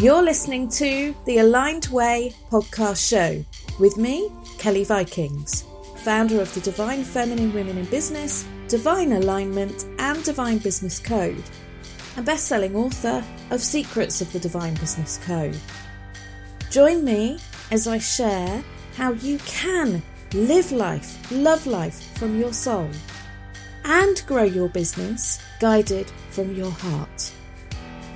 You're listening to the Aligned Way podcast show with me, Kelly Vikings, founder of the Divine Feminine Women in Business, Divine Alignment, and Divine Business Code, and best-selling author of Secrets of the Divine Business Code. Join me as I share how you can live life, love life from your soul, and grow your business guided from your heart.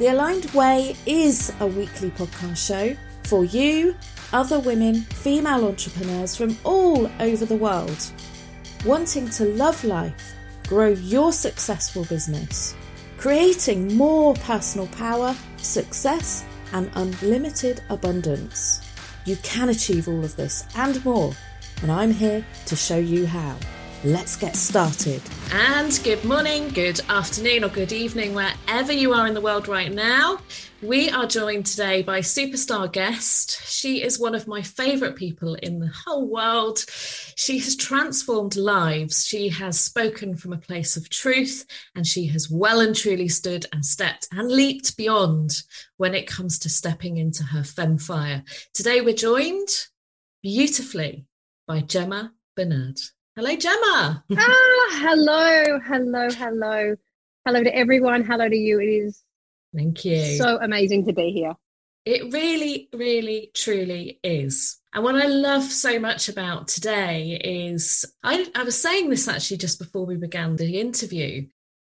The Aligned Way is a weekly podcast show for you, other women, female entrepreneurs from all over the world, wanting to love life, grow your successful business, creating more personal power, success, and unlimited abundance. You can achieve all of this and more, and I'm here to show you how. Let's get started. And good morning, good afternoon, or good evening, wherever you are in the world right now. We are joined today by superstar guest. She is one of my favorite people in the whole world. She has transformed lives. She has spoken from a place of truth, and she has well and truly stood and stepped and leaped beyond when it comes to stepping into her femme fire. Today, we're joined beautifully by Gemma Benad. Hello, Gemma. ah, hello, hello, hello. Hello to everyone. Hello to you. It is Thank you. So amazing to be here. It really, really, truly is. And what I love so much about today is I, I was saying this actually just before we began the interview.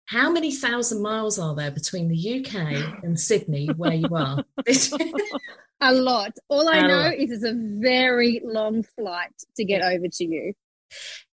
How many thousand miles are there between the UK and Sydney, where you are? a lot. All I know is it's a very long flight to get over to you.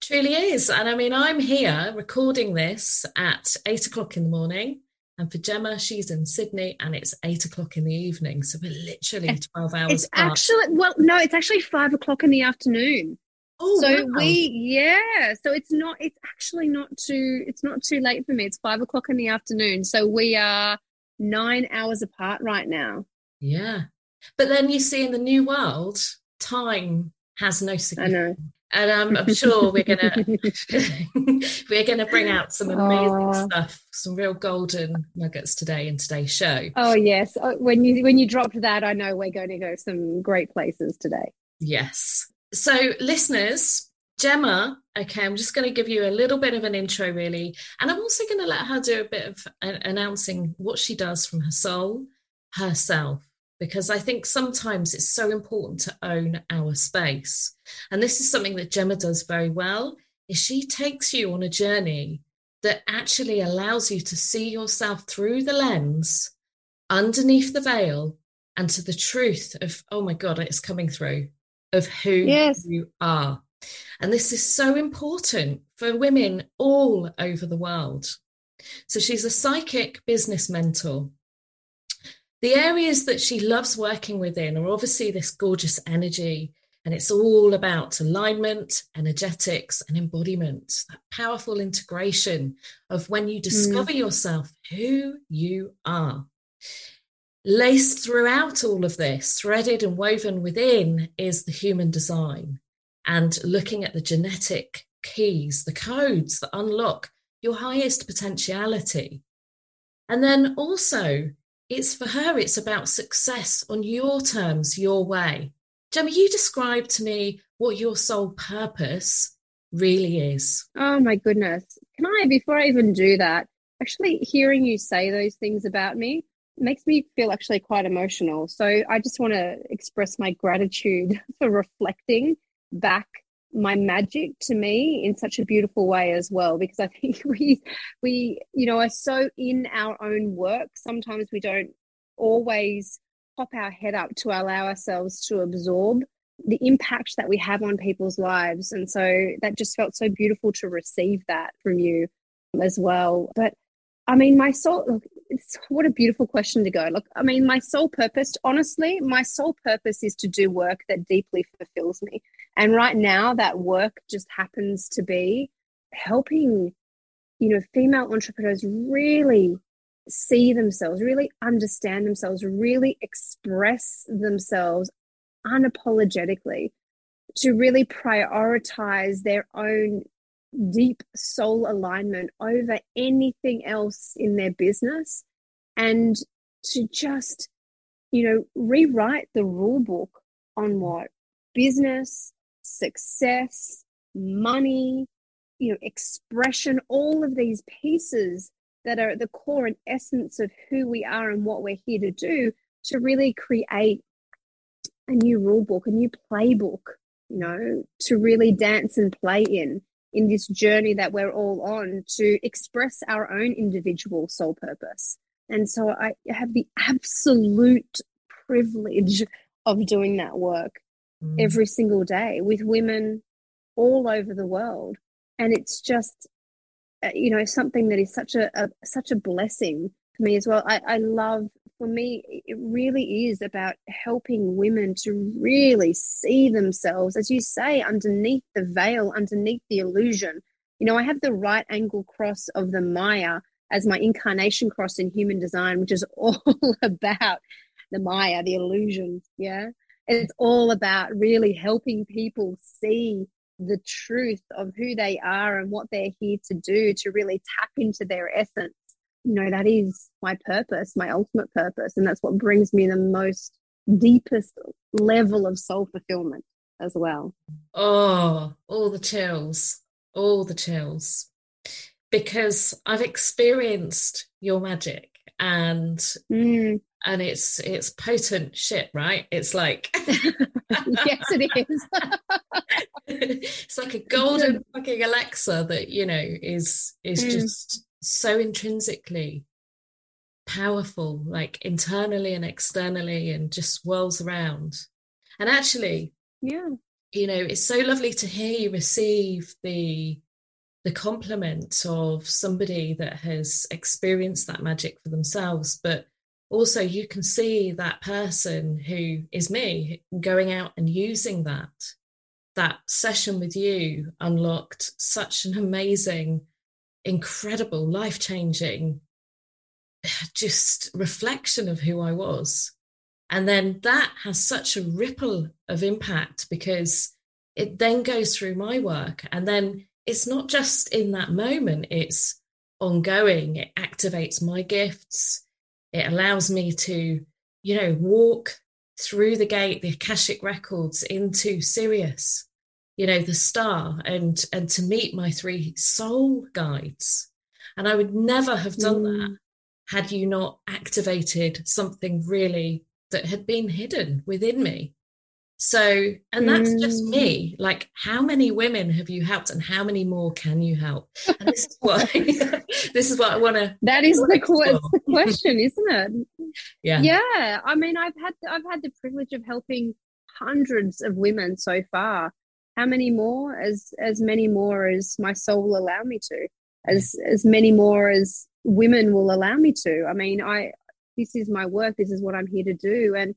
Truly is. And I mean, I'm here recording this at eight o'clock in the morning. And for Gemma, she's in Sydney and it's eight o'clock in the evening. So we're literally 12 hours It's apart. actually, well, no, it's actually five o'clock in the afternoon. Oh, so wow. we, yeah. So it's not, it's actually not too, it's not too late for me. It's five o'clock in the afternoon. So we are nine hours apart right now. Yeah. But then you see in the new world, time has no significance and um, I'm sure we're gonna we're gonna bring out some amazing oh. stuff, some real golden nuggets today in today's show. Oh yes, oh, when you when you dropped that, I know we're going to go some great places today. Yes. So, listeners, Gemma, okay, I'm just going to give you a little bit of an intro, really, and I'm also going to let her do a bit of announcing what she does from her soul, herself, because I think sometimes it's so important to own our space. And this is something that Gemma does very well is she takes you on a journey that actually allows you to see yourself through the lens underneath the veil and to the truth of oh my god it's coming through of who yes. you are and this is so important for women all over the world so she's a psychic business mentor the areas that she loves working within are obviously this gorgeous energy, and it's all about alignment, energetics, and embodiment, that powerful integration of when you discover mm. yourself who you are. Laced throughout all of this, threaded and woven within, is the human design and looking at the genetic keys, the codes that unlock your highest potentiality. And then also it's for her, it's about success on your terms, your way. Gemma, you describe to me what your sole purpose really is. Oh my goodness. Can I, before I even do that, actually hearing you say those things about me makes me feel actually quite emotional. So I just want to express my gratitude for reflecting back my magic to me in such a beautiful way as well because i think we we you know are so in our own work sometimes we don't always pop our head up to allow ourselves to absorb the impact that we have on people's lives and so that just felt so beautiful to receive that from you as well but I mean, my soul, what a beautiful question to go. Look, I mean, my sole purpose, honestly, my sole purpose is to do work that deeply fulfills me. And right now, that work just happens to be helping, you know, female entrepreneurs really see themselves, really understand themselves, really express themselves unapologetically, to really prioritize their own deep soul alignment over anything else in their business and to just you know, rewrite the rule book on what business, success, money, you know, expression, all of these pieces that are at the core and essence of who we are and what we're here to do to really create a new rule book, a new playbook, you know, to really dance and play in in this journey that we're all on to express our own individual soul purpose. And so I have the absolute privilege of doing that work mm. every single day with women all over the world. And it's just, uh, you know, something that is such a, a such a blessing for me as well. I, I love for me, it really is about helping women to really see themselves, as you say, underneath the veil, underneath the illusion. You know, I have the right angle cross of the Maya as my incarnation cross in human design, which is all about the Maya, the illusion. Yeah. It's all about really helping people see the truth of who they are and what they're here to do to really tap into their essence. You know that is my purpose my ultimate purpose and that's what brings me the most deepest level of soul fulfillment as well. Oh all the chills all the chills. Because i've experienced your magic and mm. and it's it's potent shit right it's like yes it is it's like a golden fucking elixir that you know is is mm. just so intrinsically powerful, like internally and externally, and just whirls around. And actually, yeah, you know, it's so lovely to hear you receive the the compliment of somebody that has experienced that magic for themselves, but also you can see that person who is me going out and using that that session with you unlocked such an amazing incredible, life changing, just reflection of who I was. And then that has such a ripple of impact because it then goes through my work. And then it's not just in that moment, it's ongoing. It activates my gifts. It allows me to, you know, walk through the gate, the Akashic records into Sirius you know the star and and to meet my three soul guides and i would never have done mm. that had you not activated something really that had been hidden within me so and that's mm. just me. Like how many women have you helped and how many more can you help? And this is what this is what i want to that is the, the question isn't it? Yeah. Yeah. I mean i've had i've had the privilege of helping hundreds of women so far. How many more? As as many more as my soul will allow me to. As as many more as women will allow me to. I mean i this is my work. This is what i'm here to do. And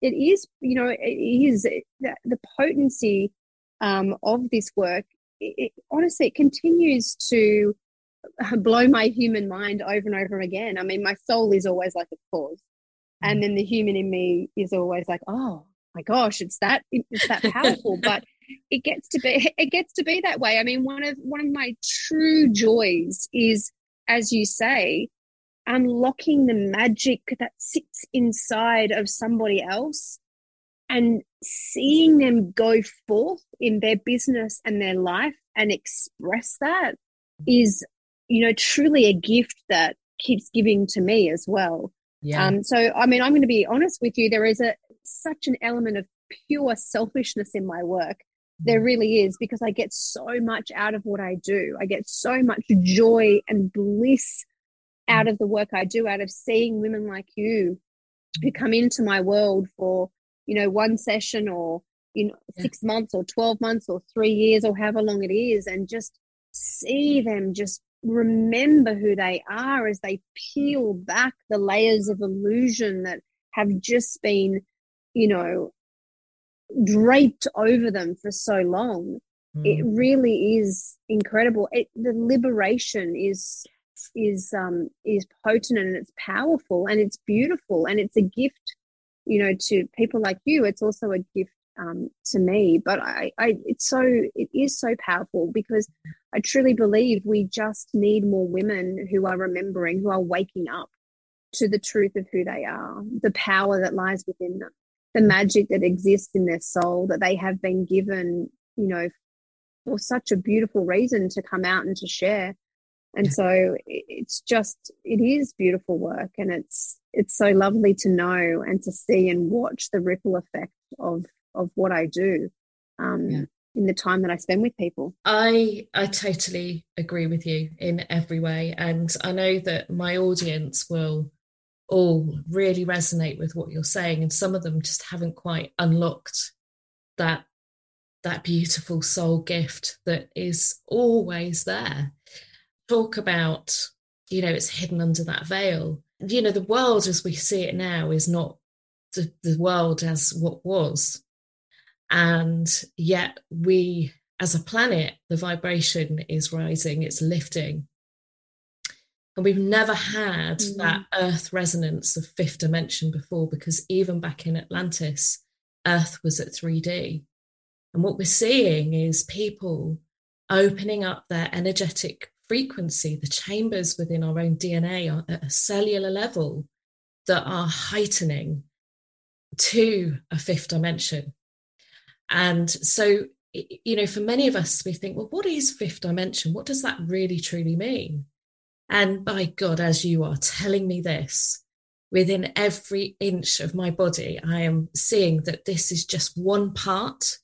it is you know it is the, the potency um, of this work it, it, honestly it continues to blow my human mind over and over again i mean my soul is always like a pause and mm. then the human in me is always like oh my gosh it's that it's that powerful but it gets to be it gets to be that way. I mean, one of one of my true joys is, as you say, unlocking the magic that sits inside of somebody else and seeing them go forth in their business and their life and express that is you know truly a gift that keeps giving to me as well yeah. Um, so i mean i'm going to be honest with you there is a such an element of pure selfishness in my work there really is because I get so much out of what I do. I get so much joy and bliss out of the work I do, out of seeing women like you who come into my world for, you know, one session or, you know, yeah. six months or 12 months or three years or however long it is, and just see them just remember who they are as they peel back the layers of illusion that have just been, you know, draped over them for so long. Mm. It really is incredible. It, the liberation is is um is potent and it's powerful and it's beautiful and it's a gift, you know, to people like you. It's also a gift um, to me. But I, I, it's so, it is so powerful because I truly believe we just need more women who are remembering, who are waking up to the truth of who they are, the power that lies within them, the magic that exists in their soul that they have been given, you know, for such a beautiful reason to come out and to share. And so it's just it is beautiful work and it's it's so lovely to know and to see and watch the ripple effect of of what I do. Um, yeah in the time that I spend with people. I I totally agree with you in every way and I know that my audience will all really resonate with what you're saying and some of them just haven't quite unlocked that that beautiful soul gift that is always there talk about you know it's hidden under that veil. You know the world as we see it now is not the, the world as what was. And yet we as a planet the vibration is rising it's lifting. And we've never had mm. that earth resonance of fifth dimension before because even back in atlantis earth was at 3d and what we're seeing is people opening up their energetic frequency the chambers within our own dna are at a cellular level that are heightening to a fifth dimension and so, you know, for many of us, we think, well, what is fifth dimension? What does that really truly mean? And by God, as you are telling me this, within every inch of my body, I am seeing that this is just one part,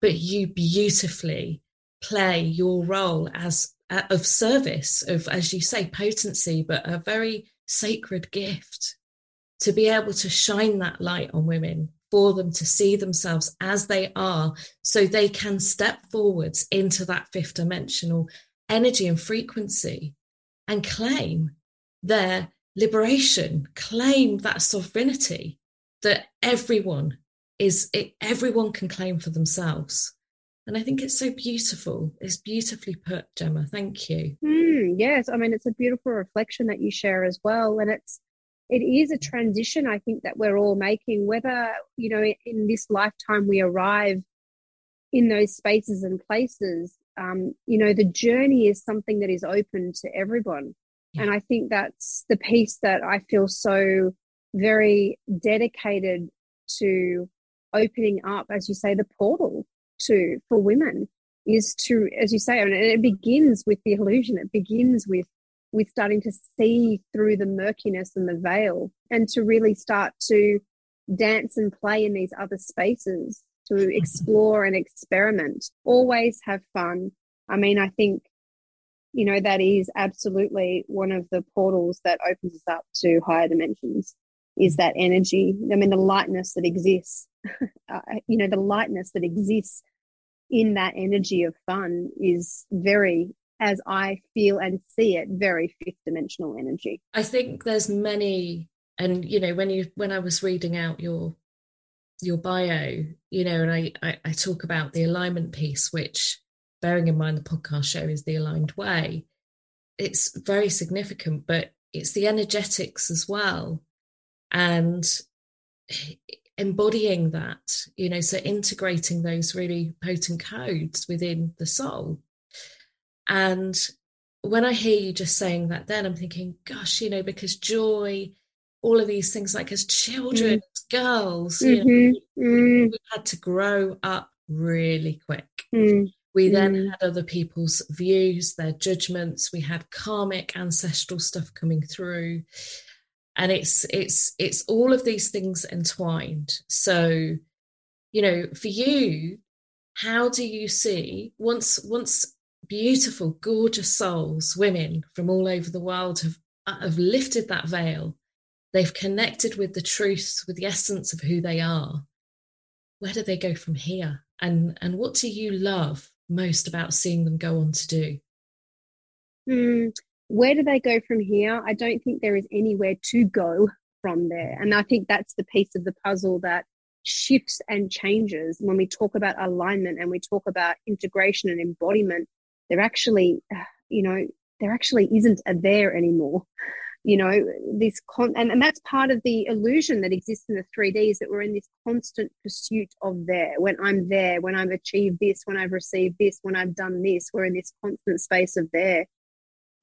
but you beautifully play your role as Uh, of service, of, as you say, potency, but a very sacred gift to be able to shine that light on women for them to see themselves as they are so they can step forwards into that fifth dimensional energy and frequency and claim their liberation, claim that sovereignty that everyone is, everyone can claim for themselves. And I think it's so beautiful. It's beautifully put, Gemma. Thank you. Mm, yes. I mean, it's a beautiful reflection that you share as well. And it's, it is a transition I think that we're all making, whether, you know, in this lifetime we arrive in those spaces and places. Um, you know, the journey is something that is open to everyone. Yeah. And I think that's the piece that I feel so very dedicated to opening up, as you say, the portal to for women is to, as you say, and it begins with the illusion. It begins with with starting to see through the murkiness and the veil and to really start to dance and play in these other spaces to explore and experiment. Always have fun. I mean i think you know that is absolutely one of the portals that opens us up to higher dimensions is mm. that energy. I mean the lightness that exists uh, you know the lightness that exists in that energy of fun is very as I feel and see it, very fifth dimensional energy. I think there's many, and you know, when you when I was reading out your your bio, you know, and I, I, I talk about the alignment piece, which bearing in mind the podcast show is the aligned way, it's very significant, but it's the energetics as well. And embodying that, you know, so integrating those really potent codes within the soul and when I hear you just saying that, then I'm thinking, gosh, you know, because joy, all of these things, like as children, mm. as girls, mm-hmm. you know, mm. we had to grow up really quick. Mm. We then mm. had other people's views, their judgments. We had karmic ancestral stuff coming through, and it's it's it's all of these things entwined. So, you know, for you, how do you see once once beautiful, gorgeous souls, women from all over the world have, uh, have lifted that veil. They've connected with the truth, with the essence of who they are. Where do they go from here? And, and what do you love most about seeing them go on to do? Mm, where do they go from here? I don't think there is anywhere to go from there. And I think that's the piece of the puzzle that shifts and changes when we talk about alignment and we talk about integration and embodiment there actually, you know, there actually isn't a there anymore. You know, this con and, and that's part of the illusion that exists in the 3D is that we're in this constant pursuit of there. When I'm there, when I've achieved this, when I've received this, when I've done this, we're in this constant space of there.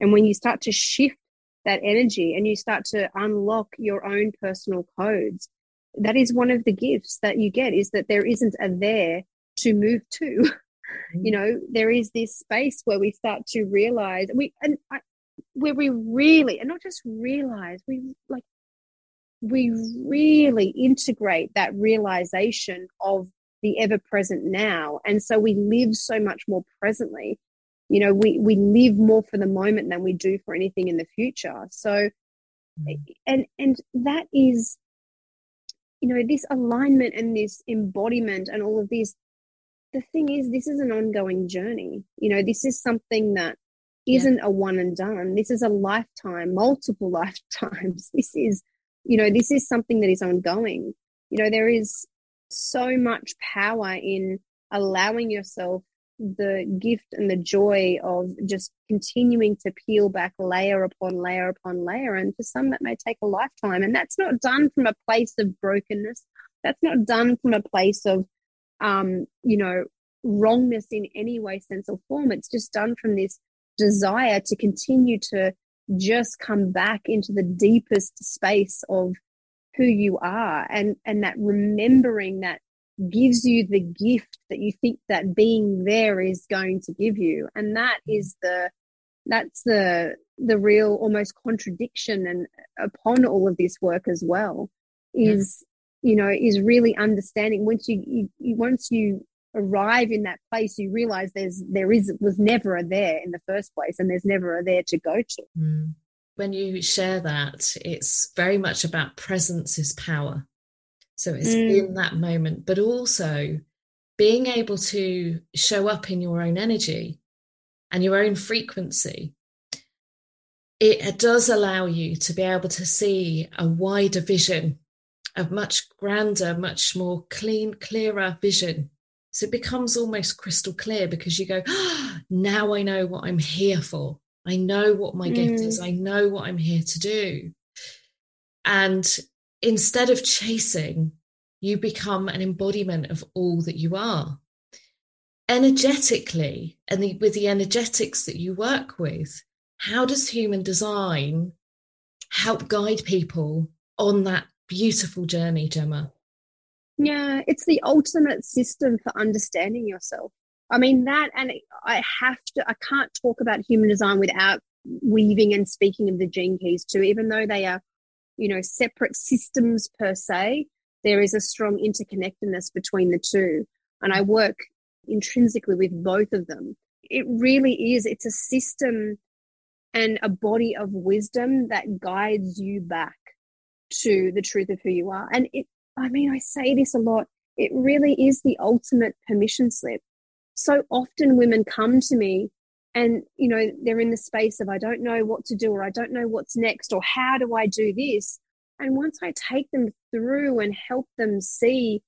And when you start to shift that energy and you start to unlock your own personal codes that is one of the gifts that you get is that there isn't a there to move to. You mm. know there is this space where we start to realize we and I, where we really and not just realize we like we really integrate that realization of the ever present now. And so we live so much more presently you know we we live more for the moment than we do for anything in the future. So mm. and and that is you know this alignment and this embodiment and all of this the thing is this is an ongoing journey. You know this is something that isn't yeah. a one and done. This is a lifetime multiple lifetimes. This is you know this is something that is ongoing. You know there is so much power in allowing yourself the gift and the joy of just continuing to peel back layer upon layer upon layer. And for some, that may take a lifetime. And that's not done from a place of brokenness. That's not done from a place of, um, you know, wrongness in any way, sense, or form. It's just done from this desire to continue to just come back into the deepest space of who you are and and that remembering that gives you the gift that you think that being there is going to give you and that mm. the that's the the real almost contradiction and upon all of this work as well is yeah. you know is really understanding once you, you, once you arrive in that place you realize there's there is was never a there in the first place and there's never a there to go to mm. when you share that it's very much about presence is power so it's mm. in that moment, but also being able to show up in your own energy and your own frequency. It does allow you to be able to see a wider vision, a much grander, much more clean, clearer vision. So it becomes almost crystal clear because you go, oh, now I know what I'm here for. I know what my mm. gift is. Mm. I know what I'm here to do. And instead of chasing, you become an embodiment of all that you are. Energetically, and the, with the energetics that you work with, how does human design help guide people on that beautiful journey, Gemma? Yeah, it's the ultimate system for understanding yourself. I mean, that, and I have to, I can't talk about human design without weaving and speaking of the gene keys too, even though they are you know separate systems per se there is a strong interconnectedness between the two and i work intrinsically with both of them. It really is it's a system and a body of wisdom that guides you back to the truth of who you are. And it i mean i say this a lot it really is the ultimate permission slip. So often women come to me and you know they're in the space of i don't know what to do or i don't know what's next or how do i do this and once i take them through and help them see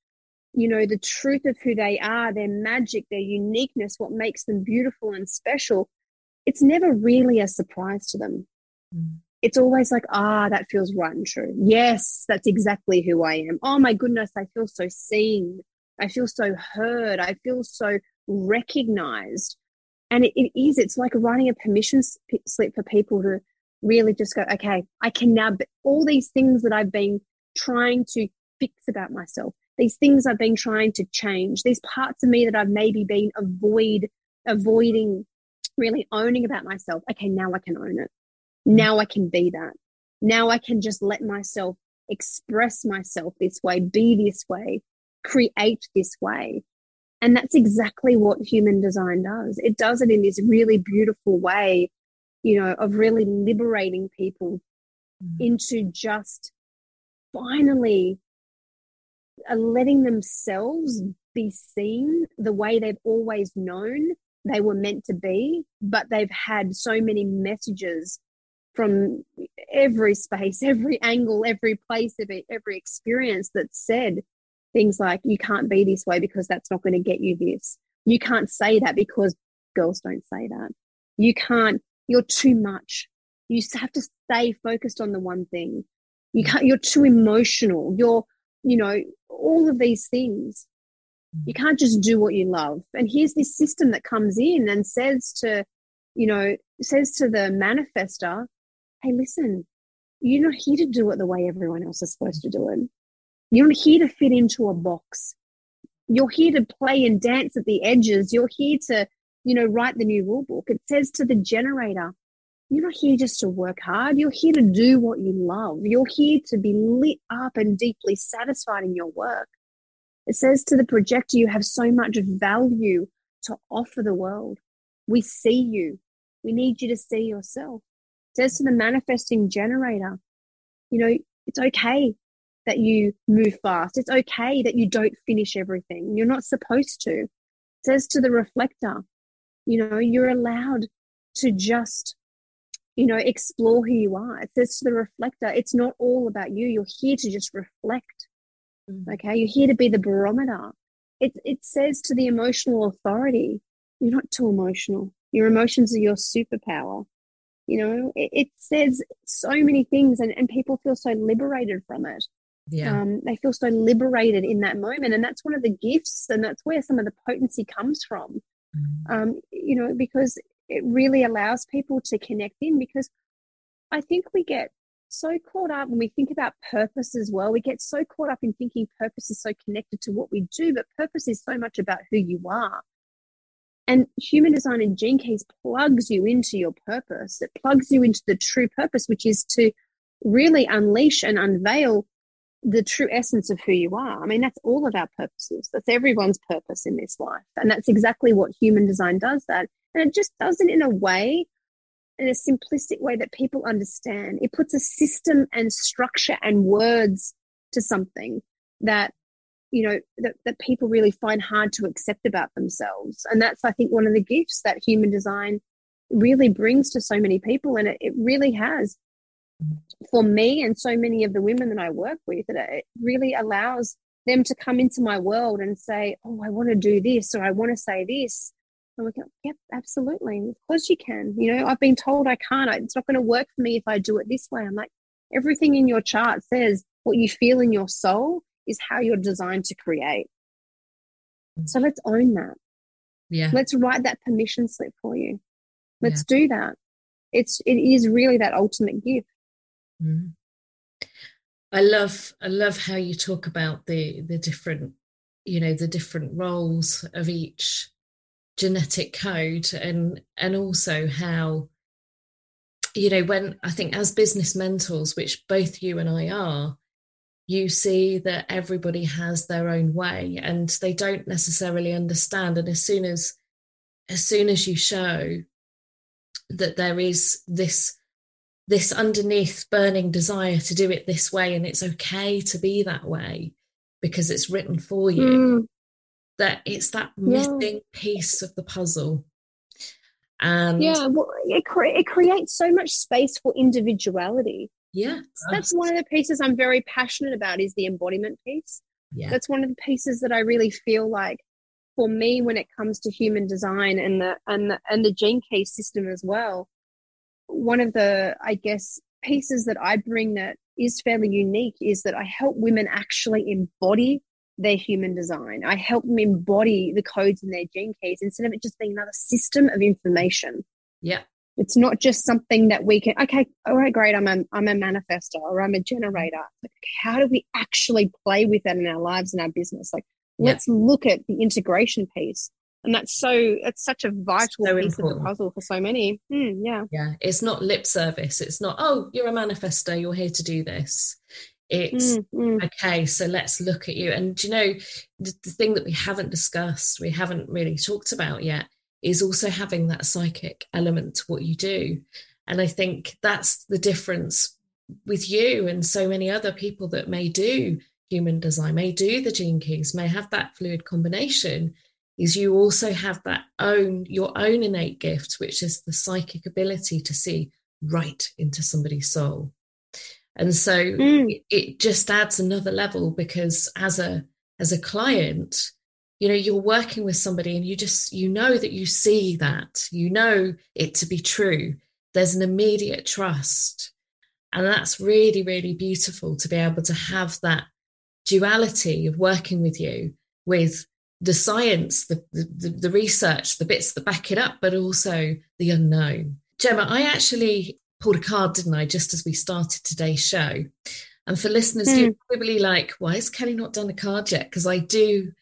you know the truth of who they are their magic their uniqueness what makes them beautiful and special it's never really a surprise to them. Mm. it's always like ah that feels right and true. Yes that's exactly who i am. Oh my goodness i feel so seen. I feel so heard. I feel so recognized. And it, it is, it's like writing a permission slip for people to really just go, okay, I can now, all these things that I've been trying to fix about myself, these things I've been trying to change, these parts of me that I've maybe been avoid, avoiding really owning about myself. Okay, now I can own it. Mm. Now I can be that. Now I can just let myself express myself this way, be this way, create this way. And that's exactly what human design does. It does it in this really beautiful way, you know, of really liberating people mm. into just finally uh, letting themselves be seen the way they've always known they were meant to be, but they've had so many messages from every space, every angle, every place, every, every experience that said, things like you can't be this way because that's not going to get you this you can't say that because girls don't say that you can't you're too much you have to stay focused on the one thing you can't you're too emotional you're you know all of these things you mm. can't just do what you love and here's this system that comes in and says to you know says to the manifester hey, listen, you're not here to do it the way everyone else is supposed to do it. You're not here to fit into a box. You're here to play and dance at the edges. You're here to, you know, write the new rule book. It says to the generator, you're not here just to work hard. You're here to do what you love. You're here to be lit up and deeply satisfied in your work. It says to the projector, you have so much value to offer the world. We see you. We need you to see yourself. It says to the manifesting generator, you know, it's okay that you move fast. It's okay that you don't finish everything. You're not supposed to. It says to the reflector, you know, you're allowed to just, you know, explore who you are. It says to the reflector, it's not all about you. You're here to just reflect. Mm. Okay. You're here to be the barometer. It, it says to the emotional authority, you're not too emotional. Your emotions are your superpower. You know, it, it says so many things and, and people feel so liberated from it. Yeah. Um, they feel so liberated in that moment. And that's one of the gifts, and that's where some of the potency comes from. Mm. Um, you know, because it really allows people to connect in because I think we get so caught up when we think about purpose as well. We get so caught up in thinking purpose is so connected to what we do, but purpose is so much about who you are. And human design and gene keys plugs you into your purpose. It plugs you into the true purpose, which is to really unleash and unveil the true essence of who you are. I mean, that's all of our purposes. That's everyone's purpose in this life. And that's exactly what human design does that. And it just does it in a way, in a simplistic way that people understand. It puts a system and structure and words to something that, you know, that, that people really find hard to accept about themselves. And that's, I think, one of the gifts that human design really brings to so many people. And it, it really has for me and so many of the women that I work with, that it really allows them to come into my world and say, Oh, I want to do this or I want to say this. And we go, Yep, absolutely. Of course you can. You know, I've been told I can't. It's not going to work for me if I do it this way. I'm like, everything in your chart says what you feel in your soul is how you're designed to create. Mm. So let's own that. Yeah. Let's write that permission slip for you. Let's yeah. do that. It's it is really that ultimate gift. Mm. I love I love how you talk about the the different you know the different roles of each genetic code and and also how you know when I think as business mentors which both you and I are you see that everybody has their own way and they don't necessarily understand and as soon as as soon as you show that there is this this underneath burning desire to do it this way and it's okay to be that way because it's written for you mm. that it's that missing yeah. piece of the puzzle. And yeah well it, cre- it creates so much space for individuality. Yeah that's one of the pieces i'm very passionate about is the embodiment piece. Yeah. That's one of the pieces that i really feel like for me when it comes to human design and the and the and the gene key system as well one of the, I guess, pieces that I bring that is fairly unique is that I help women actually embody their human design. I help them embody the codes in their gene keys instead of it just being another system of information. Yeah. It's not just something that we can, okay, all right, great, I'm a, I'm a manifester or I'm a generator. Like, how do we actually play with that in our lives and our business? Like, yeah. let's look at the integration piece and that's so it's such a vital so piece important. of the puzzle for so many. Mm, yeah. Yeah it's not lip service. It's not oh you're a manifestor you're here to do this. It's mm, mm. okay so let's look at you. And you know the, the thing that we haven't discussed we haven't really talked about yet is also having that psychic element to what you do. And i think that's the difference with you and so many other people that may do human design may do the gene keys may have that fluid combination is you also have that own your own innate gift which is the psychic ability to see right into somebody's soul. And so mm. it, it, just adds another level because as a as a client you know you're working with somebody and you just you know that you see that you know it to be true. There's an immediate trust. And that's really really beautiful to be able to have that duality of working with you with the science, the, the, the research, the bits that back it up, but also the unknown. Gemma, I actually pulled a card, didn't I, just as we started today's show? And for listeners mm. who probably like, why has Kelly not done a card yet? Because I do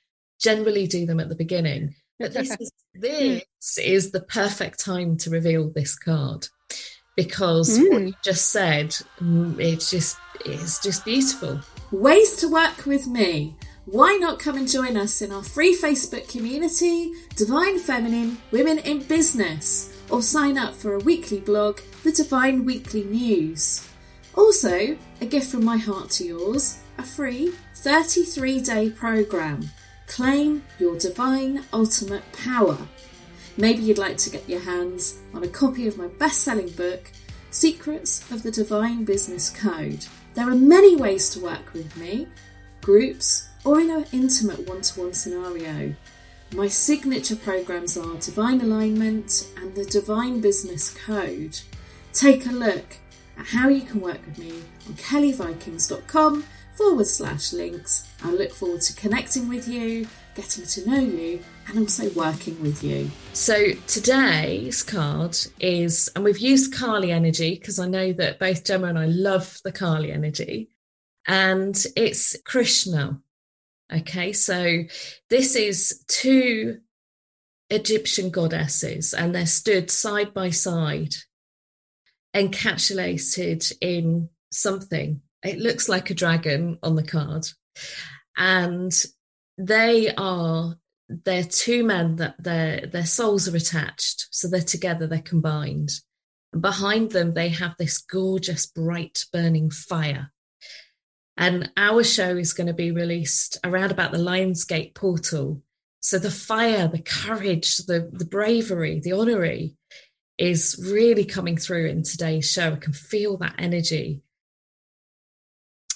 generally do them at the beginning. But this is this is the perfect time to reveal this card because mm. what you just said, mm, it's just it's just beautiful. Ways to work with me. Why not come and join us in our free Facebook community, Divine Feminine Women in Business, or sign up for a weekly blog, the Divine Weekly News. Also, a gift from my heart to yours, a free 33 day program. Claim your divine ultimate power. Maybe you'd like to get your hands on a copy of my best selling book, Secrets of the Divine Business Code. There are many ways to work with me groups or in an intimate one to one scenario. My signature programs are Divine Alignment and the Divine Business Code. Take a look at how you can work with me on kellyvikings.com forward slash links. I look forward to connecting with you, getting to know you, and also working with you. So today's card is, and we've used Kali energy because I know that both Gemma and I love the Kali energy, and it's Krishna. Okay, so this is two Egyptian goddesses, and they're stood side by side, encapsulated in something. It looks like a dragon on the card. And they are they're two men that their their souls are attached so they're together they're combined and behind them they have this gorgeous bright burning fire and our show is going to be released around about the lionsgate portal so the fire the courage the the bravery the honorary is really coming through in today's show i can feel that energy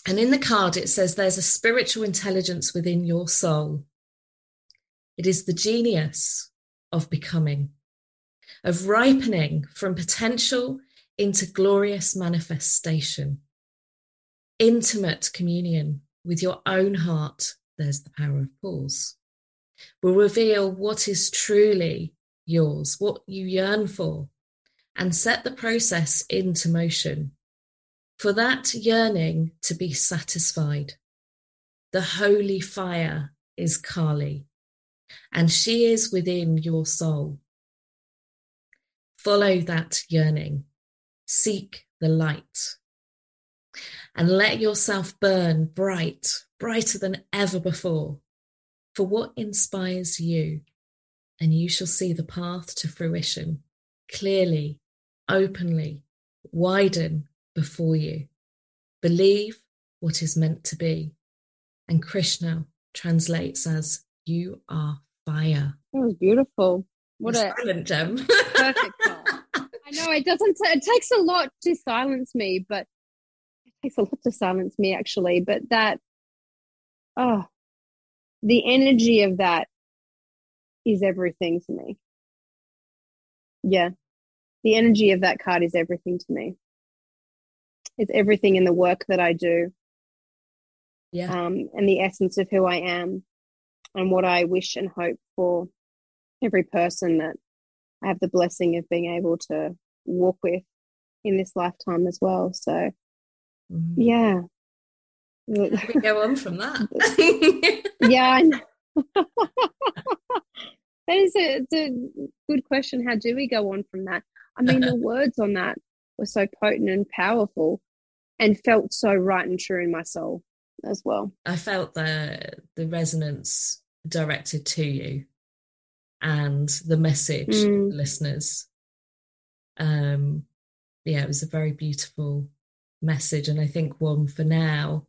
and in the card, it says there's a spiritual intelligence within your soul. It is the genius of becoming, of ripening from potential into glorious manifestation. Intimate communion with your own heart, there's the power of pause, will reveal what is truly yours, what you yearn for, and set the process into motion for that yearning to be satisfied. The holy fire is Kali, and she is within your soul. Follow that yearning, seek the light, and let yourself burn bright, brighter than ever before, for what inspires you, and you shall see the path to fruition clearly, openly, widen before you. Believe what is meant to be. And Krishna translates as you are fire. That was beautiful. What a silent gem. perfect I know it doesn't it takes a lot to silence me, but takes a lot to silence me actually. But that oh the energy of that is everything to me. Yeah. The energy of that card is everything to me. It's everything in the work that I do. Yeah. Um, and the essence of who I am and what I wish and hope for every person that I have the blessing of being able to walk with in this lifetime as well. So, mm-hmm. yeah. How we go on from that? yeah, that is a, it's a good question. How do we go on from that? I mean, the words on that were so potent and powerful and felt so right and true in my soul as well. I felt the the resonance directed to you and the message mm. listeners. Um yeah, it was a very beautiful message. And I think one for now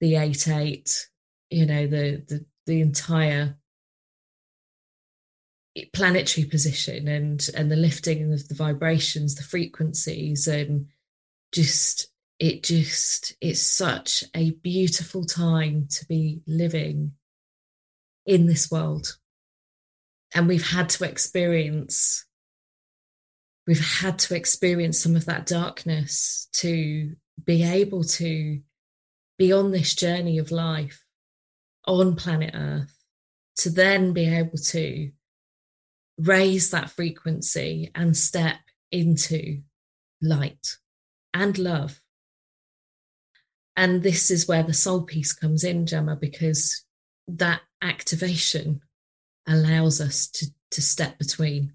the 8 8 you know the the the entire planetary position and and the lifting of the vibrations the frequencies and just it just it's such a beautiful time to be living in this world. And we've had to experience we've had to experience some of that darkness to be able to be on this journey of life on planet earth to then be able to raise that frequency and step into light and love. And this is where the soul piece comes in, Gemma, because that activation allows us to, to step between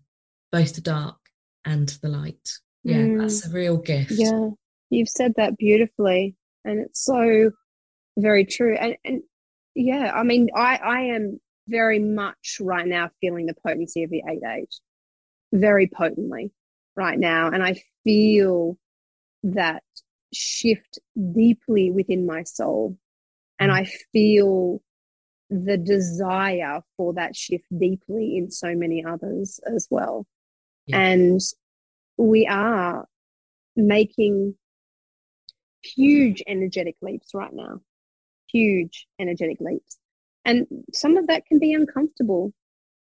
both the dark and the light. Yeah, mm. that's a real gift. Yeah, you've said that beautifully. And it's so very true. And, and yeah, I mean, I, I am very much right now feeling the potency of the 8 8 very potently right now. And I feel that shift deeply within my soul. And I feel the desire for that shift deeply in so many others as well. Yeah. And we are making huge energetic leaps right now, huge energetic leaps. And some of that can be uncomfortable.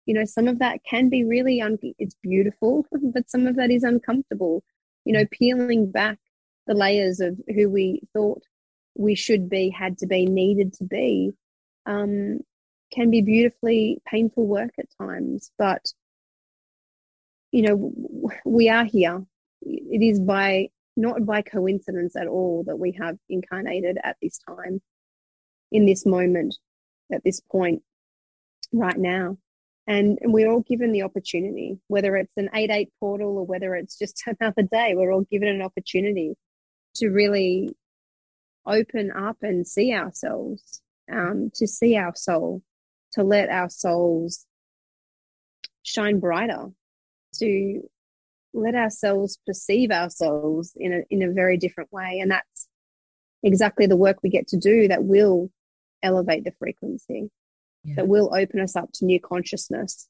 You know, some of that can be really, un- it's beautiful, but some of that is uncomfortable. You know, peeling back the layers of who we thought we should be, had to be, needed to be, um, can be beautifully painful work at times. But, you know, we are here. It is by not by coincidence at all that we have incarnated at this time, in this moment, at this point, right now. And, we're all given the opportunity, whether it's an 8 8 portal or whether it's just another day, we're all given an opportunity to really open up and see ourselves, um, to see our soul, to let our souls shine brighter, to let ourselves perceive ourselves in a in a very different way. And that's exactly the work we get to do that will elevate the frequency yeah. that will open us up to new consciousness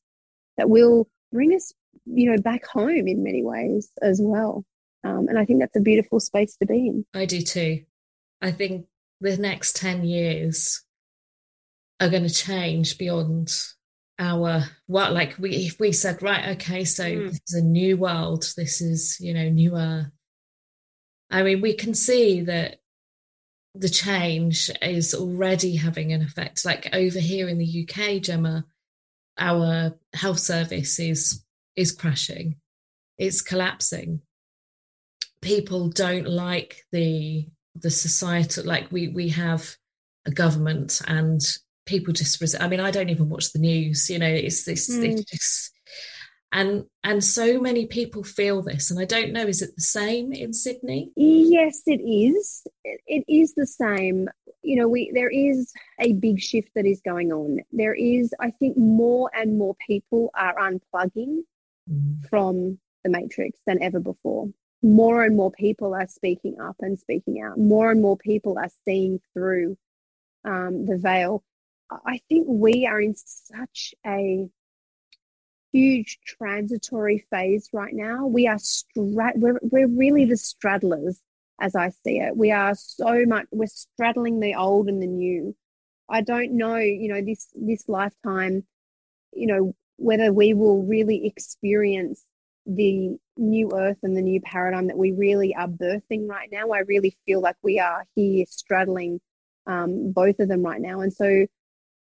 that will bring us you know back home in many ways as well. Um, and i think that's a beautiful space to be in. I do too. I think the next 10 years are going to change beyond our well like we if we said right okay so mm. this is a new world this is you know newer i mean we can see that the change is already having an effect. Like over here in the uk gemma our health service is is crashing. It's collapsing. People don't like the the society like we we have a government and people just resist. I mean, I don't even watch the news. You know, it's this. Mm. Just and and so many people feel this and i don't know is it the same in sydney yes it is it is the same you know we there is a big shift that is going on there is i think more and more people are unplugging mm. from the matrix than ever before more and more people are speaking up and speaking out more and more people are seeing through um, the veil I think we are in such a huge transitory phase right now. We are stra- we're, we're really the straddlers as I see it. We are so much we're straddling the old and the new. I don't know, you know, this this lifetime, you know, whether we will really experience the new earth and the new paradigm that we really are birthing right now. I really feel like we are here straddling um, both of them right now. And so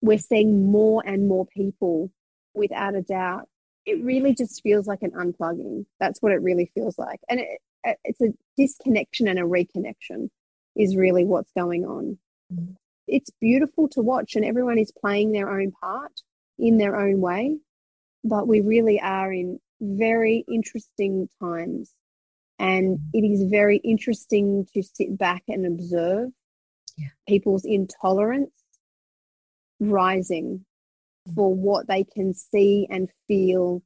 we're seeing more and more people without a doubt. It really just feels like an unplugging. That's what it really feels like. And it, it's a disconnection and a reconnection is really what's going on. Mm-hmm. It's beautiful to watch, and everyone is playing their own part in their own way. But we really are in very interesting times. And it is very interesting to sit back and observe yeah. people's intolerance rising mm. for what they can see and feel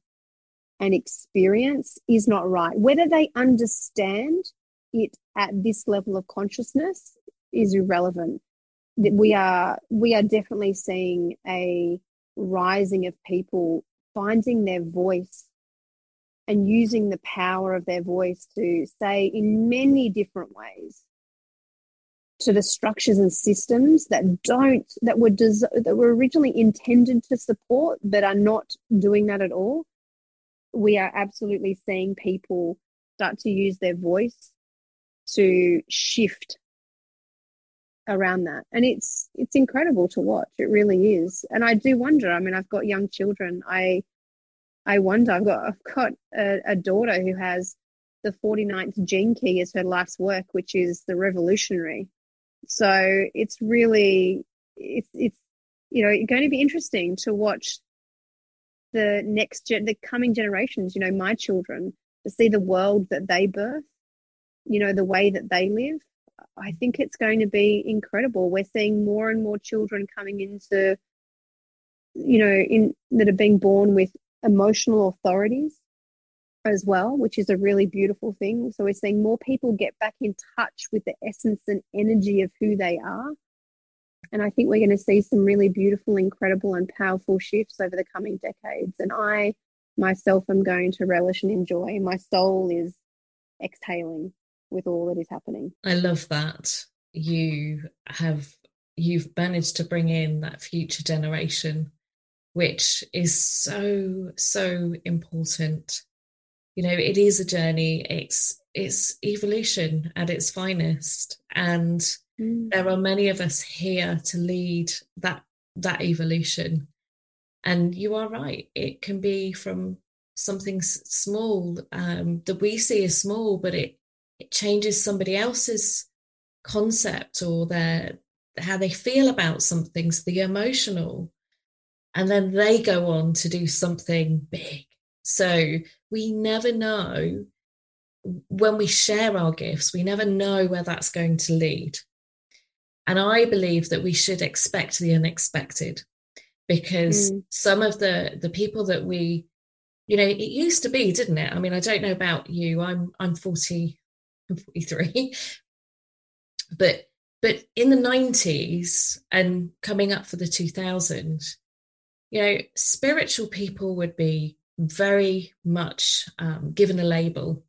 and experience is not right. Whether they understand it at this level of consciousness is irrelevant. We are we are definitely seeing a rising of people finding their voice and using the power of their voice to say in many different ways to the structures and systems that don't that were des- that were originally intended to support but are not doing that at all. We are absolutely seeing people start to use their voice to shift around that. And it's it's incredible to watch. It really is. And i do wonder i mean i've got young children. I i wonder i've got i've got a, a daughter who has the 49th gene key as her life's work, which is the revolutionary. So it's really, it's, it's, you know, going to be interesting to watch the next, gen- the coming generations, you know, my children, to see the world that they birth, you know, the way that they live. I think it's going to be incredible. We're seeing more and more children coming into, you know, in that are being born with emotional authorities as well, which is a really beautiful thing. So we're seeing more people get back in touch with the essence and energy of who they are. And I think we're going to see some really beautiful, incredible, and powerful shifts over the coming decades. And I myself am going to relish and enjoy. My soul is exhaling with all that is happening. I love that. You have you've managed to bring in that future generation, which is so, so important you know it is a journey it's it's evolution at its finest and mm. there are many of us here to lead that that evolution and you are right it can be from something small um, that we see as small but it it changes somebody else's concept or their how they feel about something so the emotional and then they go on to do something big so we never know when we share our gifts, we never know where that's going to lead. And I believe that we should expect the unexpected because mm. some of the the people that we you know it used to be didn't it i mean i don't know about you i'm i'm 40 i'm 43 but but in the 90s and coming up for the 2000s you know spiritual people would be very much um, given a label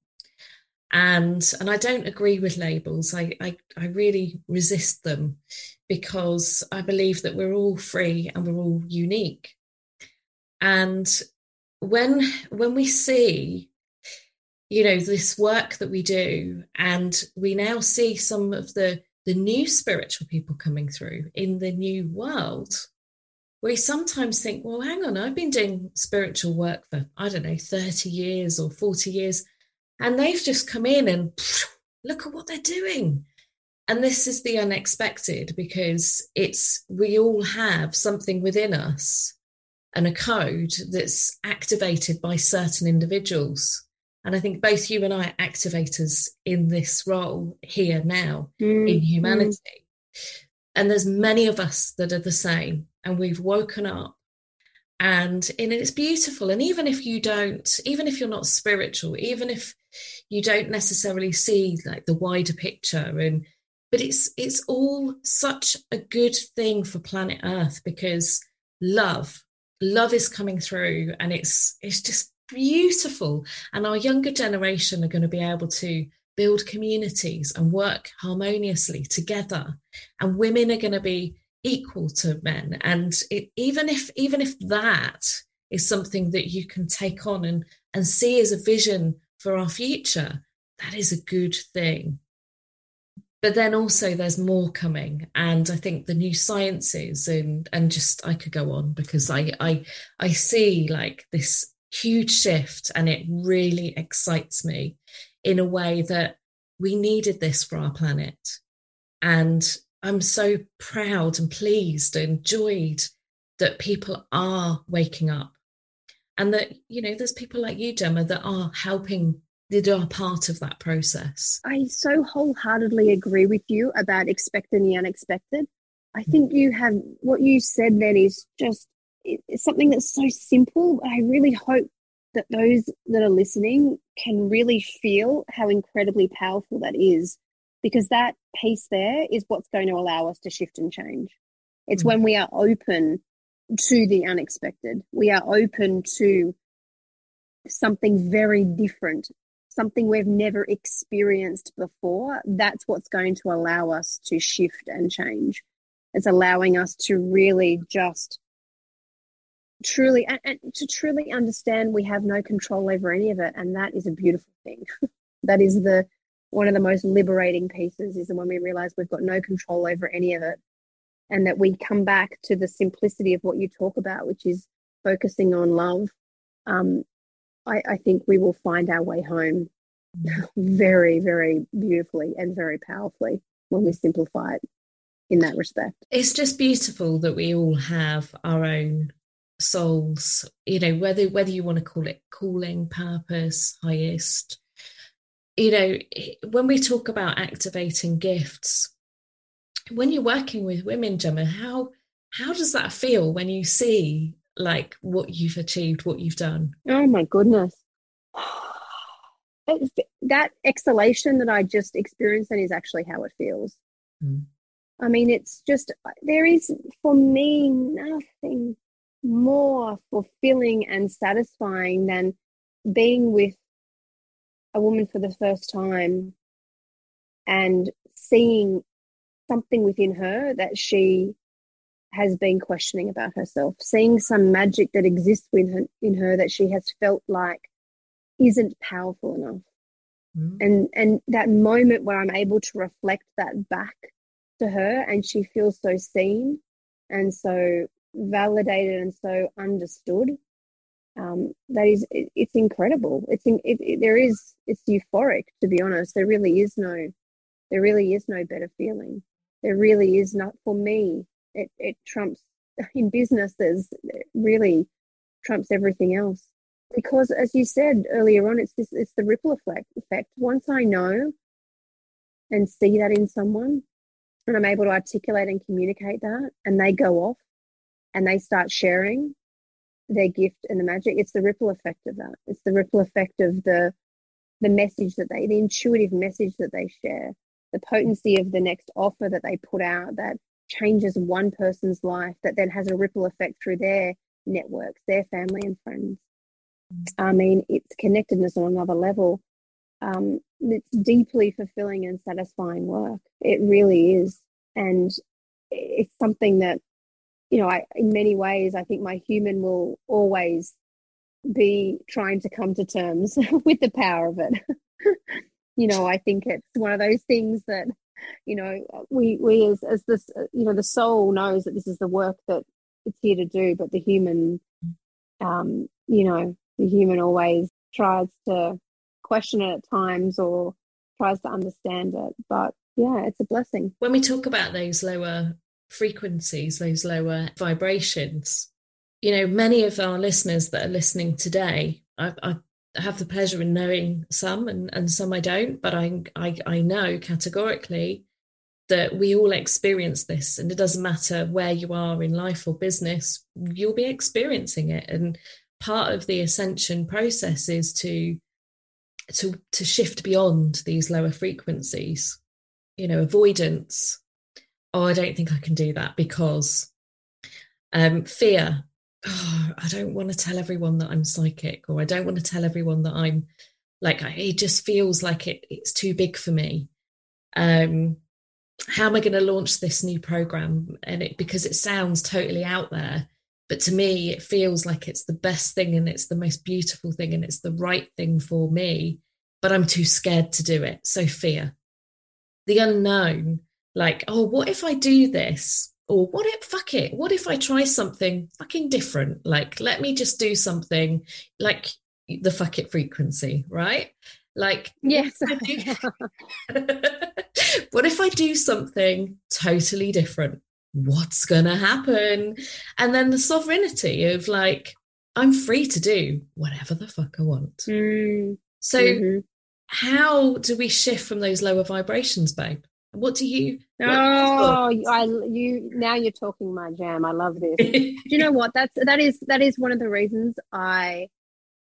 and and I don't agree with labels. I, I, I really resist them because I believe that we're all free and we're all unique. And when when we see, you know, this work that we do, and we now see some of the the new spiritual people coming through in the new world, we sometimes think, well, hang on, I've been doing spiritual work for, I don't know, 30 years or 40 years, and they've just come in and look at what they're doing. And this is the unexpected because it's, we all have something within us and a code that's activated by certain individuals. And I think both you and I are activators in this role here now mm. in humanity. Mm. And there's many of us that are the same and we've woken up. And and it's beautiful. And even if you don't even if you're not spiritual even if you don't necessarily see like the wider picture and but it's it's all such a good thing for planet earth because love love is coming through and it's it's just beautiful. And our younger generation are going to be able to build communities and work harmoniously together. And women are going to be equal to men. And it, even if even if that is something that you can take on and and see as a vision for our future that is a good thing. But then also there's more coming. And i think the new sciences and and just i could go on because i i i see like this huge shift and it really excites me in a way that we needed this for our planet. And I'm so proud and pleased and joyed that people are waking up and that, you know, there's people like you, Gemma, that are helping, that are part of that process. I so wholeheartedly agree with you about expecting the unexpected. I mm. think you have what you said then is just it's something that's so simple. I really hope that those that are listening can really feel how incredibly powerful that is because that piece there is what's going to allow us to shift and change. It's mm. when we are open to the unexpected, we are open to something very different, something we've never experienced before. That's what's going to allow us to shift and change. It's allowing us to really just truly and, and to truly understand we have no control over any of it and that is a beautiful thing that is the one of the most liberating pieces is when we realize we've got no control over any of it and that we come back to the simplicity of what you talk about which is focusing on love um, I, I, think we will find our way home very, very beautifully and very powerfully when we simplify it in that respect. It's just beautiful that we all have our own souls, you know, whether whether you want to call it calling, purpose, highest. You know, when we talk about activating gifts, when you're working with women, Gemma, how how does that feel when you see like what you've achieved, what you've done? Oh my goodness. That exhalation that I just experienced that is actually how it feels. Mm. I mean, it's just, there is for me nothing more fulfilling and satisfying than being with a woman for the first time and seeing something within her that she has been questioning about herself, seeing some magic that exists in her, in her that she has felt like isn't powerful enough. Mm. And and that moment where I'm able to reflect that back to her and she feels so seen and so validated and so understood um, that is it, it's incredible. It's in, it, it, there is it's euphoric to be honest. There really is no there really is no better feeling. There really is not for me it, it trumps in business there's really trumps everything else. Because as you said earlier on it's this it's the ripple effect effect. Once i know and see that in someone and i'm able to articulate and communicate that and they go off and they start sharing their gift and the magic it's the ripple effect of that. It's the ripple effect of the the message that they the intuitive message that they share the potency of the next offer that they put out that changes one person's life that then has a ripple effect through their networks their family and friends. I mean it's connectedness on another level. Um, it's deeply fulfilling and satisfying work. It really is. And it's something that you know, I, in many ways, I think my human will always be trying to come to terms with the power of it. you know, I think it's one of those things that, you know, we we as as this, you know, the soul knows that this is the work that it's here to do, but the human, um, you know, the human always tries to question it at times or tries to understand it. But yeah, it's a blessing. When we talk about those lower frequencies, those lower vibrations. You know, many of our listeners that are listening today, I, I have the pleasure in knowing some and, and some I don't, but I, I, I know categorically that we all experience this and it doesn't matter where you are in life or business, you'll be experiencing it. And part of the ascension process is to to to shift beyond these lower frequencies you know avoidance oh, I don't think I can do that because um, fear. Oh, I don't want to tell everyone that I'm psychic, or I don't want to tell everyone that I'm like. It just feels like it, it's too big for me. Um, how am I going to launch this new program? And it because it sounds totally out there, but to me, it feels like it's the best thing and it's the most beautiful thing and it's the right thing for me. But I'm too scared to do it. So fear, the unknown like, oh, what if I do this? Or what if, fuck it, what if I try something fucking different? Like, let me just do something like the fuck it frequency, right? Like, yes. what if I do something totally different? What's going to happen? And then the sovereignty of like, I'm free to do whatever the fuck I want. Mm. So, mm-hmm. how do we shift from those lower vibrations, babe? What do you? Oh, I you now you're talking my jam. I love this. do you know what? That's that is that is one of the reasons I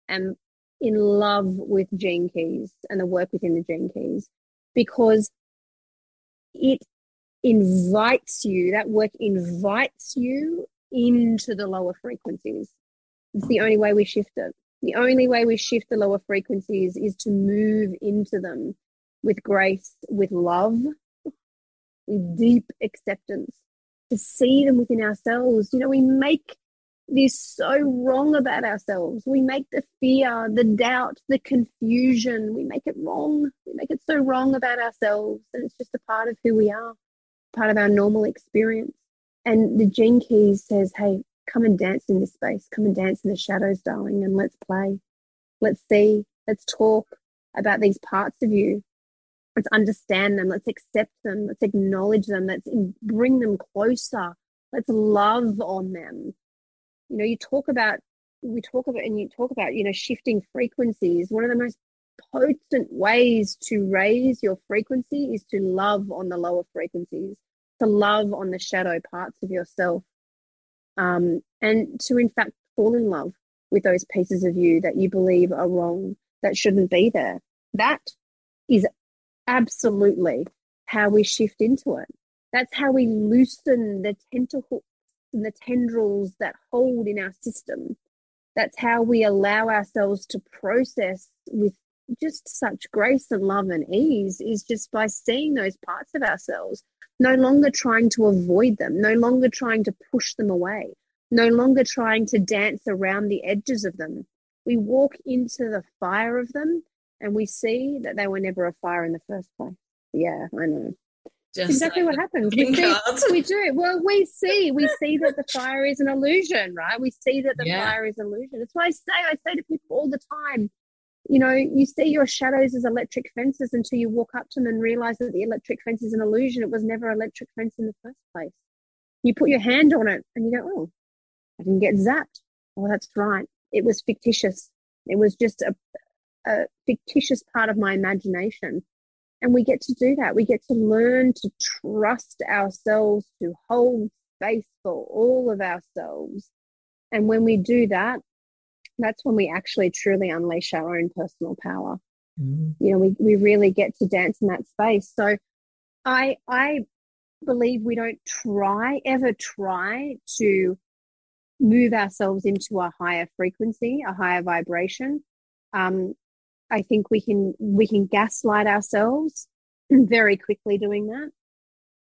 am in love with Gene Keys and the work within the Gene Keys because it invites you. That work invites you into the lower frequencies. It's the only way we shift it. The only way we shift the lower frequencies is to move into them with grace, with love, with deep acceptance, to see them within ourselves. You know, we make this so wrong about ourselves. We make the fear, the doubt, the confusion, we make it wrong. We make it so wrong about ourselves. And it's just a part of who we are, part of our normal experience. And the Gene Keys says, hey, come and dance in this space. Come and dance in the shadows, darling, and let's play. Let's see. Let's talk. about these parts of you. Let's understand them. Let's accept them. Let's acknowledge them. Let's bring them closer. Let's love on them. You know, you talk about, we talk about, and you talk about, you know, shifting frequencies. One of the most potent ways to raise your frequency is to love on the lower frequencies, to love on the shadow parts of yourself, um, and to, in fact, fall in love with those pieces of you that you believe are wrong, that shouldn't be there. That is absolutely how we shift into it. That's how we loosen the tentacles and the tendrils that hold in our system. That's how we allow ourselves to process with just such grace and love and ease is just by seeing those parts of ourselves, no longer trying to avoid them, no longer trying to push them away, no longer trying to dance around the edges of them. We walk into the fire of them and we see that they were never a fire in the first place. Yeah, I know. Just exactly like what happens. We, see, we do. Well, we see, we see that the fire is an illusion, right? We see that the yeah. fire is an illusion. That's why I say, I say to people all the time, you know, you see your shadows as electric fences until you walk up to them and realize that the electric fence is an illusion. It was never electric fence in the first place. You put your hand on it and you go, oh, I didn't get zapped. Oh, that's right. It was fictitious. It was just a, a fictitious part of my imagination. And we get to do that. We get to learn to trust ourselves, to hold space for all of ourselves. And when we do that, that's when we actually truly unleash our own personal power. Mm. You know, we, we really get to dance in that space. So I I believe we don't try, ever try to move ourselves into a higher frequency, a higher vibration. Um, I think we can we can gaslight ourselves very quickly doing that.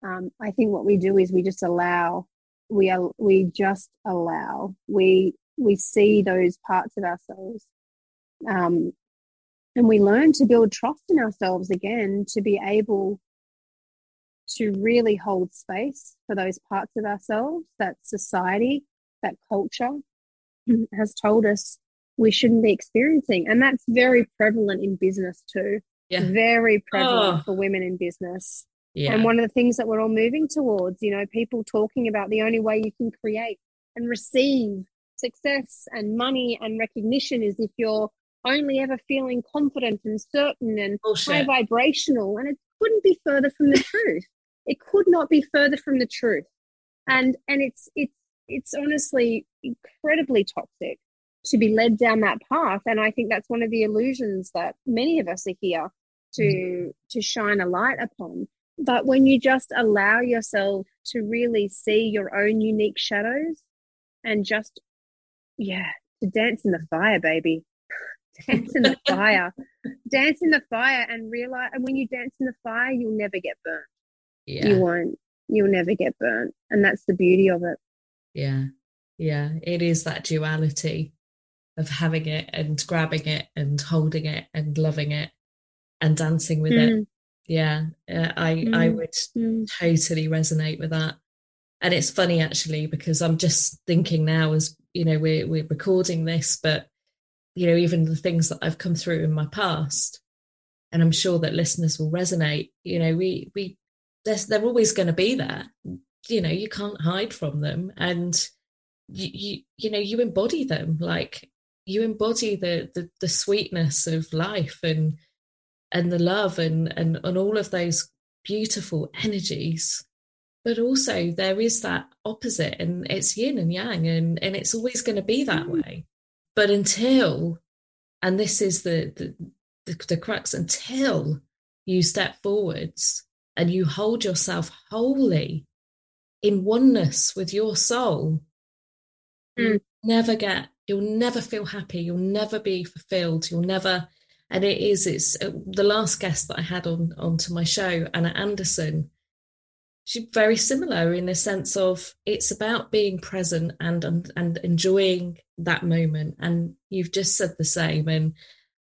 Um, I think what we do is we just allow we are we just allow we we see those parts of ourselves um, and we learn to build trust in ourselves again to be able to really hold space for those parts of ourselves that society that culture has told us we shouldn't be experiencing and that's very prevalent in business too yeah. very prevalent oh. for women in business yeah. and one of the things that we're all moving towards you know people talking about the only way you can create and receive success and money and recognition is if you're only ever feeling confident and certain and Bullshit. high vibrational. And it couldn't be further from the truth. It could not be further from the truth. And and it's it's it's honestly incredibly toxic to be led down that path. And I think that's one of the illusions that many of us are here to mm. to shine a light upon. But when you just allow yourself to really see your own unique shadows and just yeah, to dance in the fire, baby. dance in the fire. dance in the fire and realize and when you dance in the fire, you'll never get burnt. Yeah. You won't. You'll never get burnt. And that's the beauty of it. Yeah. Yeah. It is that duality of having it and grabbing it and holding it and loving it and dancing with mm. it. Yeah. Uh, I mm. I would mm. totally resonate with that. And it's funny actually because I'm just thinking now as you know we're we're recording this but you know even the things that I've come through in my past and I'm sure that listeners will resonate you know we we they're, they're always going to be there you know you can't hide from them and you, you you know you embody them like you embody the, the the sweetness of life and and the love and and and all of those beautiful energies but also there is that opposite and it's yin and yang and, and it's always going to be that mm. way but until and this is the, the the, the crux until you step forwards and you hold yourself wholly in oneness with your soul mm. you'll never get you'll never feel happy. You'll never be fulfilled. You'll never and it is it's uh, the last guest that i had on onto my show anna anderson she's very similar in the sense of it's about being present and, and and enjoying that moment. And you've just said the same and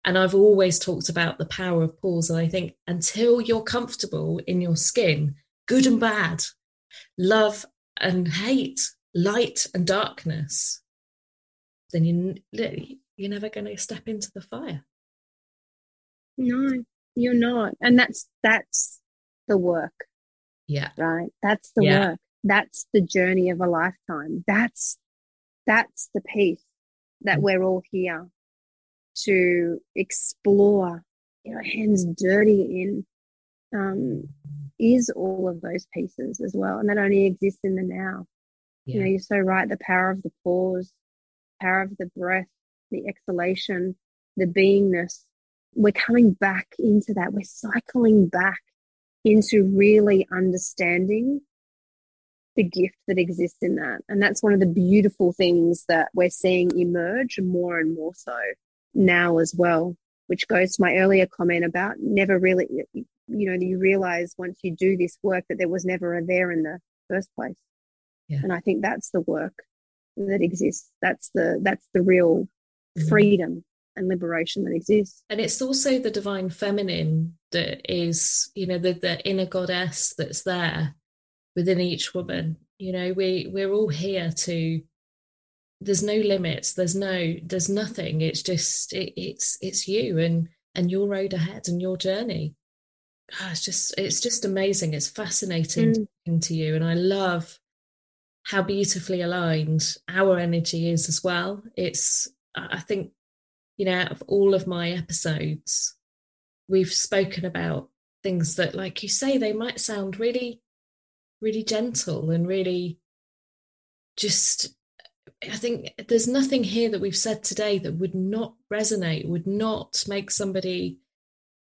and I've always talked about the power of pause and I think until you're comfortable in your skin good and bad love and hate light and darkness then you you're never going to step into the fire No, you're not. And that's that's the work. Yeah. Right. That's the yeah. work. That's the journey of a lifetime. That's that's the piece that mm. we're all here to explore, you know, hands dirty in um, is all of those pieces as well. And that only exists in the now. Yeah. You know, you're so right. The power of the pause, power of the breath, the exhalation, the beingness. We're coming back into that. We're cycling back into really understanding the gift that exists in that. And that's one of the beautiful things that we're seeing emerge more and more so now as well, which goes to my earlier comment about never really, you know, you realize once you do this work that there was never a there in the first place. Yeah. And I think that's the work that exists. That's the, that's the real mm-hmm. freedom and liberation that exists. And it's also the divine feminine that is, you know, the, the inner goddess that's there within each woman. You know, we we're all here to there's no limits, there's no there's nothing. It's just it, it's it's you and and your road ahead and your journey. Oh, it's just it's just amazing. It's fascinating mm. to you. And I love how beautifully aligned our energy is as well. It's I think you know, out of all of my episodes, we've spoken about things that, like you say, they might sound really, really gentle and really just. I think there's nothing here that we've said today that would not resonate, would not make somebody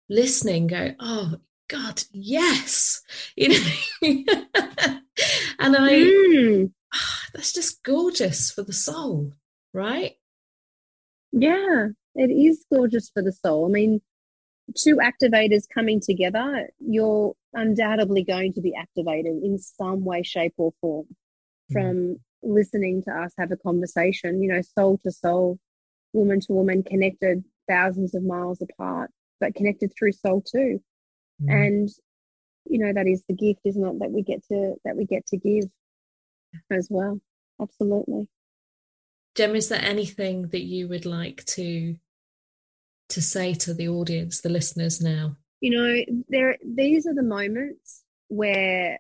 listening go, oh, God, yes. You know, and I, mm. oh, that's just gorgeous for the soul, right? Yeah. It is gorgeous for the soul. I mean, two activators coming together, you're undoubtedly going to be activated in some way, shape, or form mm-hmm. from listening to us have a conversation, you know, soul to soul, woman to woman, connected thousands of miles apart, but connected through soul too. Mm-hmm. And you know that is the gift isn't it that we get to that we get to give as well absolutely Gem, is there anything that you would like to to say to the audience, the listeners now? You know, there these are the moments where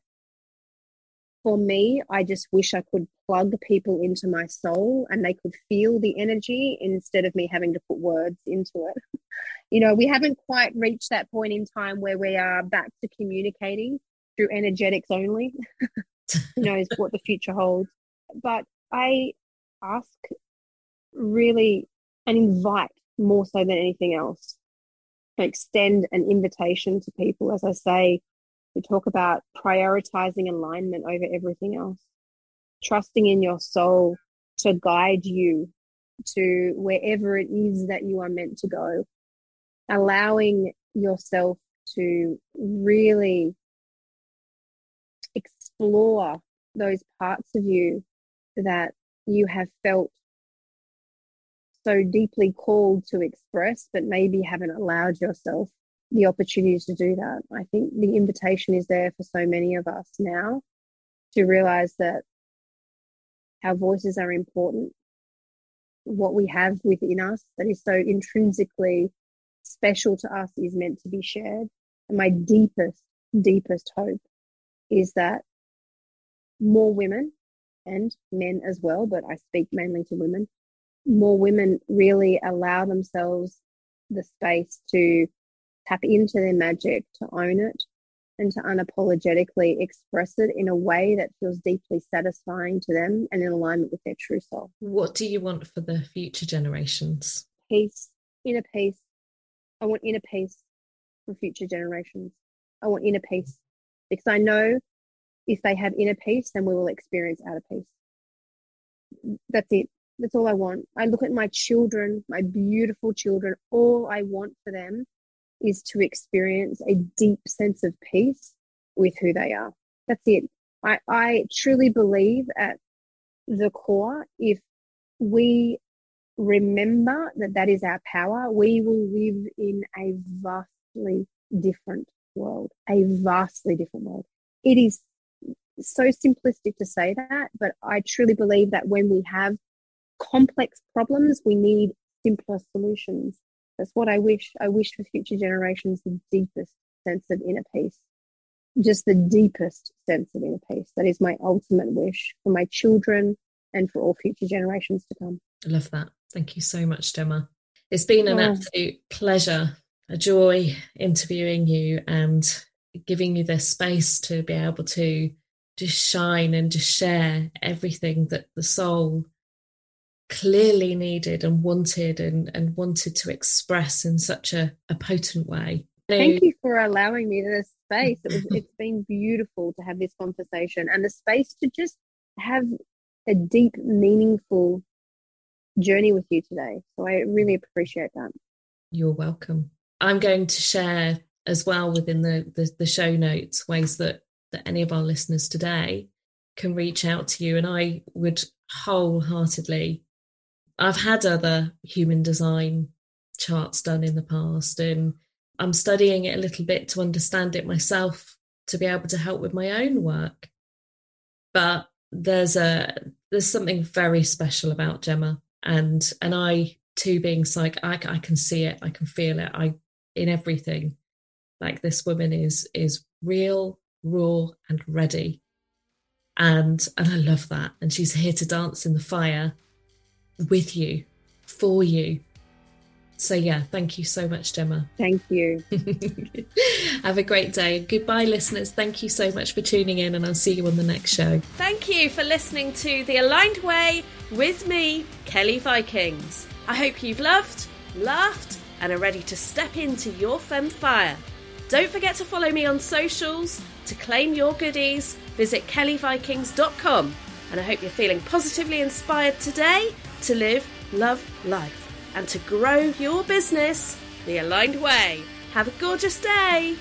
for me, I just wish I could plug people into my soul and they could feel the energy instead of me having to put words into it. you know, we haven't quite reached that point in time where we are back to communicating through energetics only. Who knows what the future holds? But I ask really and invite more so than anything else. Extend an invitation to people. As I say, we talk about prioritizing alignment over everything else, trusting in your soul to guide you to wherever it is that you are meant to go, allowing yourself to really explore those parts of you that you have felt so deeply called to express, but maybe haven't allowed yourself the opportunity to do that. I think the invitation is there for so many of us now to realize that our voices are important. What we have within us that is so intrinsically special to us is meant to be shared. And my deepest, deepest hope is that more women and men as well, but I speak mainly to women, more women really allow themselves the space to tap into their magic, to own it, and to unapologetically express it in a way that feels deeply satisfying to them and in alignment with their true self. What do you want for the future generations? Peace, inner peace. I want inner peace for future generations. I want inner peace because I know if they have inner peace, then we will experience outer peace. That's it. That's all I want. I look at my children, my beautiful children. All I want for them is to experience a deep sense of peace with who they are. That's it. I, I truly believe at the core, if we remember that that is our power, we will live in a vastly different world, a vastly different world. It is so simplistic to say that, but I truly believe that when we have complex problems, we need simpler solutions. That's what I wish. I wish for future generations the deepest sense of inner peace, just the deepest sense of inner peace. That is my ultimate wish for my children and for all future generations to come. I love that. Thank you so much, Gemma. It's been an oh. absolute pleasure, a joy interviewing you and giving you this space to be able to just shine and just share everything that the soul clearly needed and wanted and, and wanted to express in such a, a potent way. Thank you for allowing me this space. It was, it's been beautiful to have this conversation and the space to just have a deep, meaningful journey with you today. So I really appreciate that. You're welcome. I'm going to share as well within the, the, the show notes ways that, that any of our listeners today can reach out to you. And I would wholeheartedly, I've had other human design charts done in the past, and I'm studying it a little bit to understand it myself to be able to help with my own work. But there's a there's something very special about Gemma and and I too being psych I, I can see it I can feel it I in everything. Like this woman is is real raw and ready. And and I love that and she's here to dance in the fire with you for you. So yeah thank you so much Gemma. Thank you. Have a great day. Goodbye listeners. Thank you so much for tuning in and I'll see you on the next show. Thank you for listening to the aligned way with me Kelly Vikings. I hope you've loved laughed and are ready to step into your femme fire. Don't forget to follow me on socials. To claim your goodies, visit kellyvikings.com. And I hope you're feeling positively inspired today to live, love, life, and to grow your business the aligned way. Have a gorgeous day.